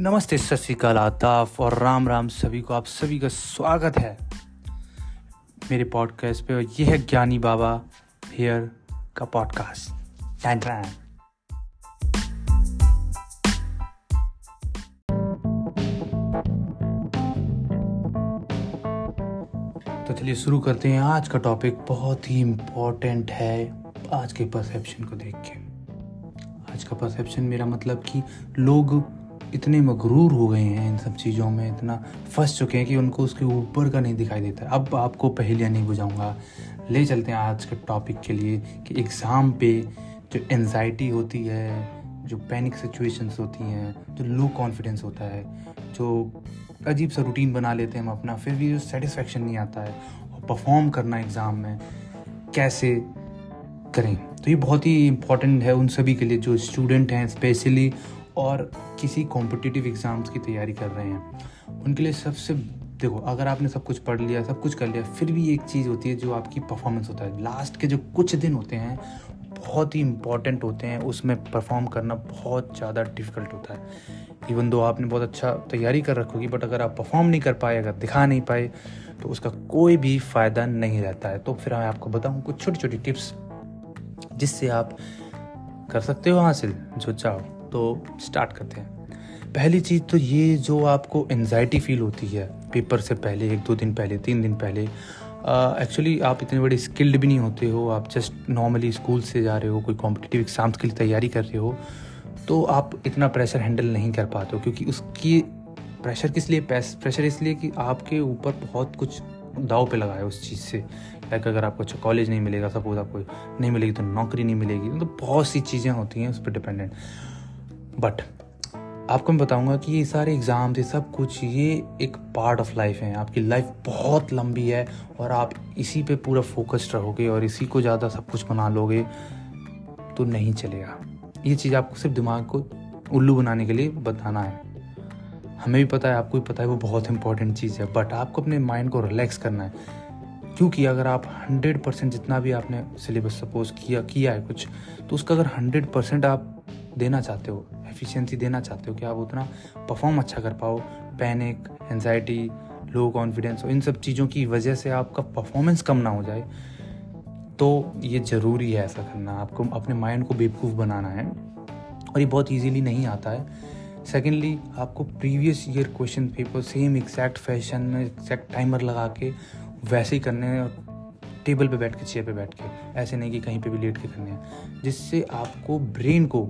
नमस्ते, सत श्रीकाल आदाफ और राम राम सभी को। आप सभी का स्वागत है मेरे पॉडकास्ट पे और यह है ज्ञानी बाबा हेयर का पॉडकास्ट टैन तो चलिए शुरू करते हैं। आज का टॉपिक बहुत ही इम्पोर्टेंट है। आज के परसेप्शन को देख के। आज का परसेप्शन मेरा मतलब कि लोग इतने मगरूर हो गए हैं इन सब चीज़ों में, इतना फंस चुके हैं कि उनको उसके ऊपर का नहीं दिखाई देता। अब आपको पहलियाँ नहीं बुझाऊँगा। ले चलते हैं आज के टॉपिक के लिए कि एग्ज़ाम पे जो एनजाइटी होती है, जो पैनिक सिचुएशंस होती हैं, जो लो कॉन्फिडेंस होता है, जो अजीब सा रूटीन बना लेते हैं हम अपना, फिर भी जो सेटिस्फेक्शन नहीं आता है, और परफॉर्म करना एग्ज़ाम में, कैसे करें? तो ये बहुत ही इंपॉर्टेंट है उन सभी के लिए जो स्टूडेंट हैं स्पेशली और किसी कॉम्पिटिटिव एग्ज़ाम्स की तैयारी कर रहे हैं। उनके लिए सबसे, देखो, अगर आपने सब कुछ पढ़ लिया, सब कुछ कर लिया, फिर भी एक चीज़ होती है जो आपकी परफॉर्मेंस होता है। लास्ट के जो कुछ दिन होते हैं, बहुत ही इंपॉर्टेंट होते हैं, उसमें परफॉर्म करना बहुत ज़्यादा डिफ़िकल्ट होता है। इवन दो आपने बहुत अच्छा तैयारी कर रखोगी बट अगर आप परफॉर्म नहीं कर पाए, अगर दिखा नहीं पाए तो उसका कोई भी फ़ायदा नहीं रहता है। तो फिर मैं आपको बताऊँ कुछ छोटी छोटी टिप्स जिससे आप कर सकते हो हासिल, जो चाहो। तो स्टार्ट करते हैं। पहली चीज़ तो ये जो आपको एनजाइटी फील होती है पेपर से पहले, एक दो दिन पहले, तीन दिन पहले एक्चुअली आप इतने बड़े स्किल्ड भी नहीं होते हो, आप जस्ट नॉर्मली स्कूल से जा रहे हो, कोई कॉम्पिटिटिव एग्ज़ाम्स के लिए तैयारी कर रहे हो तो आप इतना प्रेशर हैंडल नहीं कर पाते हो, क्योंकि उसकी प्रेशर किस लिए प्रेशर इसलिए कि आपके ऊपर बहुत कुछ दाव पे लगाया उस चीज़ से। लाइक अगर आपको अच्छा कॉलेज नहीं मिलेगा सपोज़ आपको नहीं मिलेगी तो नौकरी नहीं मिलेगी मतलब तो बहुत सी चीज़ें होती हैं उस पर डिपेंडेंट बट आपको मैं बताऊँगा कि ये सारे एग्ज़ाम्स ये सब कुछ, ये एक पार्ट ऑफ़ लाइफ है। आपकी लाइफ बहुत लंबी है और आप इसी पे पूरा फोकस्ड रहोगे और इसी को ज़्यादा सब कुछ बना लोगे तो नहीं चलेगा। ये चीज़ आपको सिर्फ़ दिमाग को उल्लू बनाने के लिए बताना है। हमें भी पता है, आपको भी पता है, वो बहुत इंपॉर्टेंट चीज़ है। बट आपको अपने माइंड को रिलैक्स करना है। क्योंकि अगर आप हंड्रेड परसेंट जितना भी आपने सिलेबस सपोज़ किया किया है कुछ तो उसका अगर हंड्रेड परसेंट आप देना चाहते हो एफिशिएंसी देना चाहते हो कि आप उतना परफॉर्म अच्छा कर पाओ पैनिक एनजाइटी लो कॉन्फिडेंस इन सब चीज़ों की वजह से आपका परफॉर्मेंस कम ना हो जाए। तो ये ज़रूरी है ऐसा करना, आपको अपने माइंड को बेवकूफ़ बनाना है और ये बहुत ईजीली नहीं आता है। सेकेंडली आपको previous year question paper same exact fashion में एग्जैक्ट टाइमर लगा के वैसे ही करने हैं टेबल पे बैठ के चेयर पे बैठ के, ऐसे नहीं कि कहीं पे भी लेट के करने हैं, जिससे आपको ब्रेन को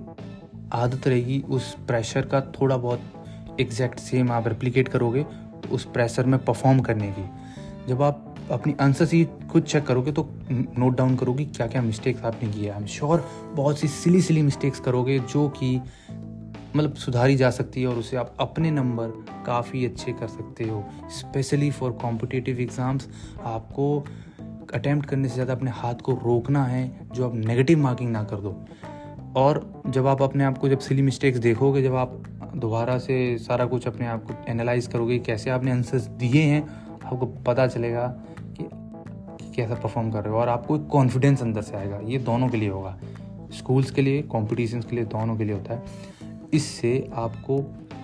आदत रहेगी, उस प्रेशर का थोड़ा बहुत एग्जैक्ट सेम आप रेप्लिकेट करोगे उस प्रेशर में परफॉर्म करने की। जब आप अपनी आंसर सी खुद चेक करोगे तो नोट डाउन करोगे क्या क्या मिस्टेक्स आपने किया आई एम श्योर बहुत सी सिली सिली मिस्टेक्स करोगे जो कि मतलब सुधारी जा सकती है और उसे आप अपने नंबर काफ़ी अच्छे कर सकते हो। स्पेशली फॉर कॉम्पिटिटिव एग्ज़ाम्स आपको अटैम्प्ट करने से ज़्यादा अपने हाथ को रोकना है, जो आप नेगेटिव मार्किंग ना कर दो। और जब आप अपने आप को जब सिली मिस्टेक्स देखोगे जब आप दोबारा से सारा कुछ अपने आप को एनालाइज करोगे कैसे आपने आंसर्स दिए हैं आपको पता चलेगा कि, कि कैसा परफॉर्म कर रहे हो और आपको एक कॉन्फिडेंस अंदर से आएगा। ये दोनों के लिए होगा। स्कूल्स के लिए कॉम्पिटिशन्स के लिए दोनों के लिए होता है। इससे आपको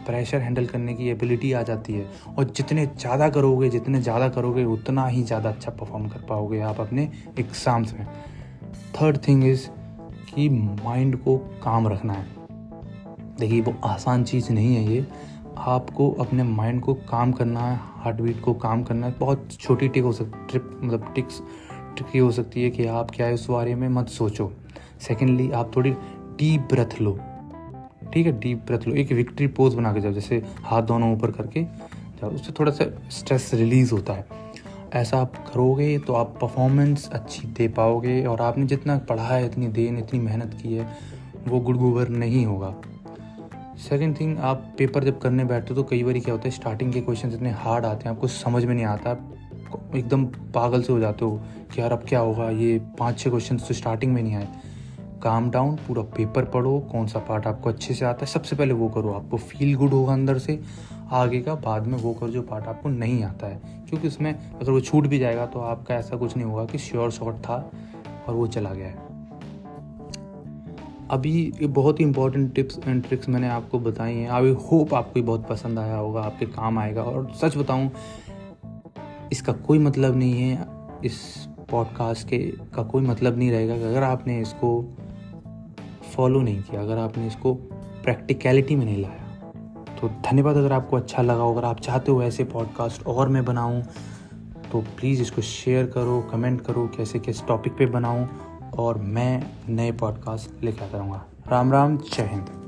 प्रेशर हैंडल करने की एबिलिटी आ जाती है। और जितने ज़्यादा करोगे जितने ज़्यादा करोगे उतना ही ज़्यादा अच्छा परफॉर्म कर पाओगे आप अपने एग्ज़ाम्स में। थर्ड थिंग इज़ कि माइंड को काम रखना है। देखिए, वो आसान चीज़ नहीं है ये। आपको अपने माइंड को काम करना है हार्ट बीट को काम करना है। बहुत छोटी टिक हो सकती ट्रिप मतलब टिक्स ट्रिक हो सकती है कि आप क्या है, उस बारे में मत सोचो। सेकेंडली आप थोड़ी डीप ब्रेथ लो। ठीक है डीप ब्रेथ लो। एक विक्ट्री पोज बना के जाओ, जैसे हाथ दोनों ऊपर करके जाओ, उससे थोड़ा सा स्ट्रेस रिलीज़ होता है। ऐसा आप करोगे तो आप परफॉर्मेंस अच्छी दे पाओगे और आपने जितना पढ़ा है, इतनी देन, इतनी मेहनत की है, वो गुड़गुबर नहीं होगा। सेकेंड थिंग आप पेपर जब करने बैठते हो तो कई बार क्या होता है स्टार्टिंग के क्वेश्चन इतने हार्ड आते हैं, आपको समझ में नहीं आता, आप एकदम पागल से हो जाते हो कि यार अब क्या होगा, ये पाँच छः क्वेश्चन तो स्टार्टिंग में नहीं आए। काम डाउन पूरा पेपर पढ़ो, कौन सा पार्ट आपको अच्छे से आता है, सबसे पहले वो करो, आपको फील गुड होगा अंदर से, आगे का बाद में वो करो जो पार्ट आपको नहीं आता है, क्योंकि उसमें अगर वो छूट भी जाएगा तो आपका ऐसा कुछ नहीं होगा कि श्योर शॉर्ट था और वो चला गया है। अभी ये बहुत ही इंपॉर्टेंट टिप्स एंड ट्रिक्स मैंने आपको बताई हैं, आई होप आपको बहुत पसंद आया होगा, आपके काम आएगा, और सच बताऊँ, इसका कोई मतलब नहीं है, इस पॉडकास्ट के का कोई मतलब नहीं रहेगा कि अगर आपने इसको फॉलो नहीं किया, अगर आपने इसको प्रैक्टिकलिटी में नहीं लाया तो धन्यवाद अगर आपको अच्छा लगा हो। अगर आप चाहते हो ऐसे पॉडकास्ट और मैं बनाऊँ तो प्लीज़ इसको शेयर करो कमेंट करो, कैसे, किस टॉपिक पे बनाऊँ, और मैं नए पॉडकास्ट लिखा करूँगा राम राम, जय हिंद।